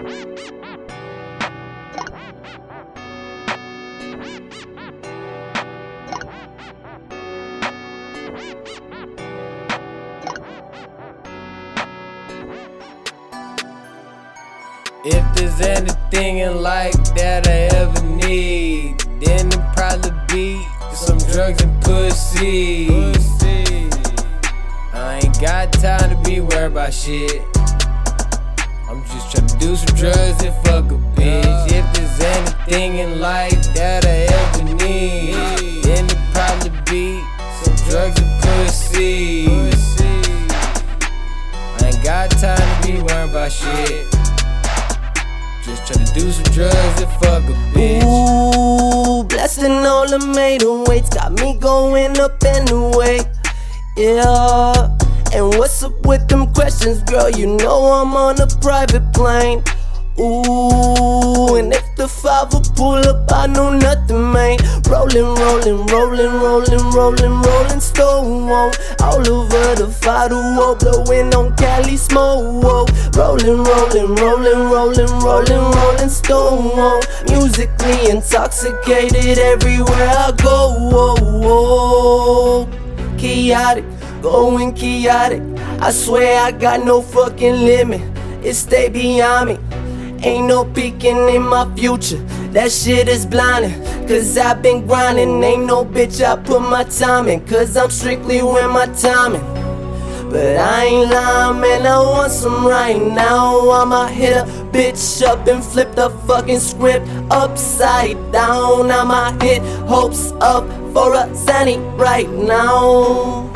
If there's anything in life that I ever need, then it probably be some drugs and pussy. I ain't got time to be worried about shit. I'm just trying to do some drugs and fuck a bitch. If there's anything in life that I ever need, then it probably be some drugs and pussy. I ain't got time to be worried about shit. Just trying to do some drugs and fuck a bitch. Ooh, blessing all the maiden weights got me going up anyway. Yeah. And what's up with them questions, girl? You know I'm on a private plane. Ooh, and if the five pull up, I know nothing, man. Rolling, rolling, rolling, rolling, rolling, rolling stone. All over the five blowing on Cali smoke. Rolling, rolling, rolling, rolling, rolling, rolling stone. Musically intoxicated everywhere I go. Chaotic going chaotic. I swear I got no fucking limit. It stay beyond me. Ain't no peeking in my future. That shit is blinding. Cause I've been grinding. Ain't no bitch I put my time in. Cause I'm strictly with my timing. But I ain't lying, man. I want some right now. I'ma hit a bitch up and flip the fucking script upside down. I'ma hit hopes up for a Zanny right now.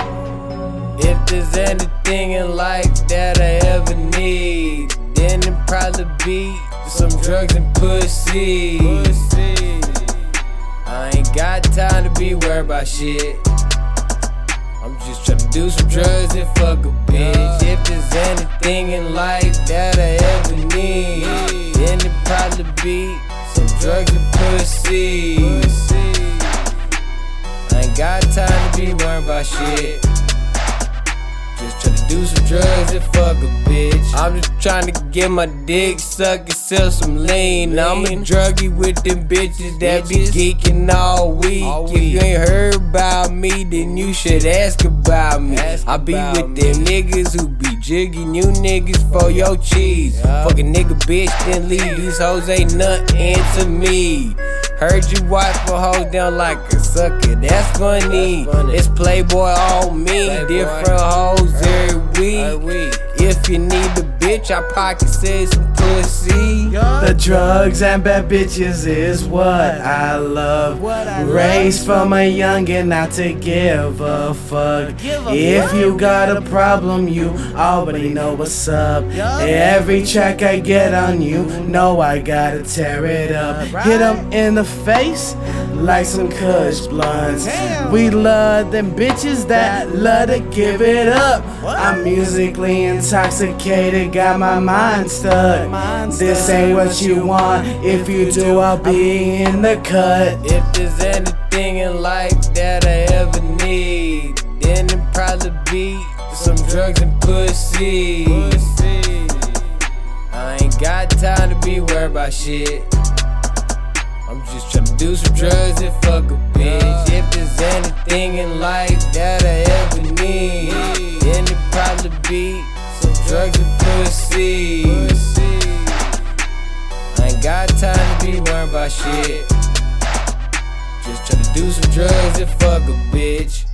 If there's anything in life that I ever need, then it probably be some drugs and pussy. I ain't got time to be worried about shit. I'm just trying do some drugs and fuck a bitch. If there's anything in life that I ever need, then it probably be some drugs and pussy. I ain't got time to be worried about shit. Do some drugs and fuck a bitch. I'm just trying to get my dick sucked and sell some lean. I'm a druggie with them bitches that be geeking all week. If you ain't heard about me, then you should ask about me. I be with them niggas who be jigging you niggas for your cheese. Fucking nigga bitch, then leave. These hoes ain't nothing to me. Heard you wife for hoes down like a sucker. That's funny. It's Playboy on me. Different hoes every. If you need the bitch, I say some pussy. The drugs and bad bitches is what I love. Raised from a youngin' not to give a fuck. If you got a problem, you already know what's up. Every check I get on you, know I gotta tear it up. Hit 'em in the face like some Kush blunts. We love them bitches that love to give it up. I'm musically intoxicated, got my mind stuck. This ain't what you want. If you do, I'll be in the cut. If there's anything in life that I ever need, then it probably be some drugs and pussy. I ain't got time to be worried about shit. I'm just trying to do some drugs and fuck a bitch. If there's anything in life that I ever need, then it probably be some drugs and pussy. I ain't got time to be worried about shit. Just tryna do some drugs and fuck a bitch.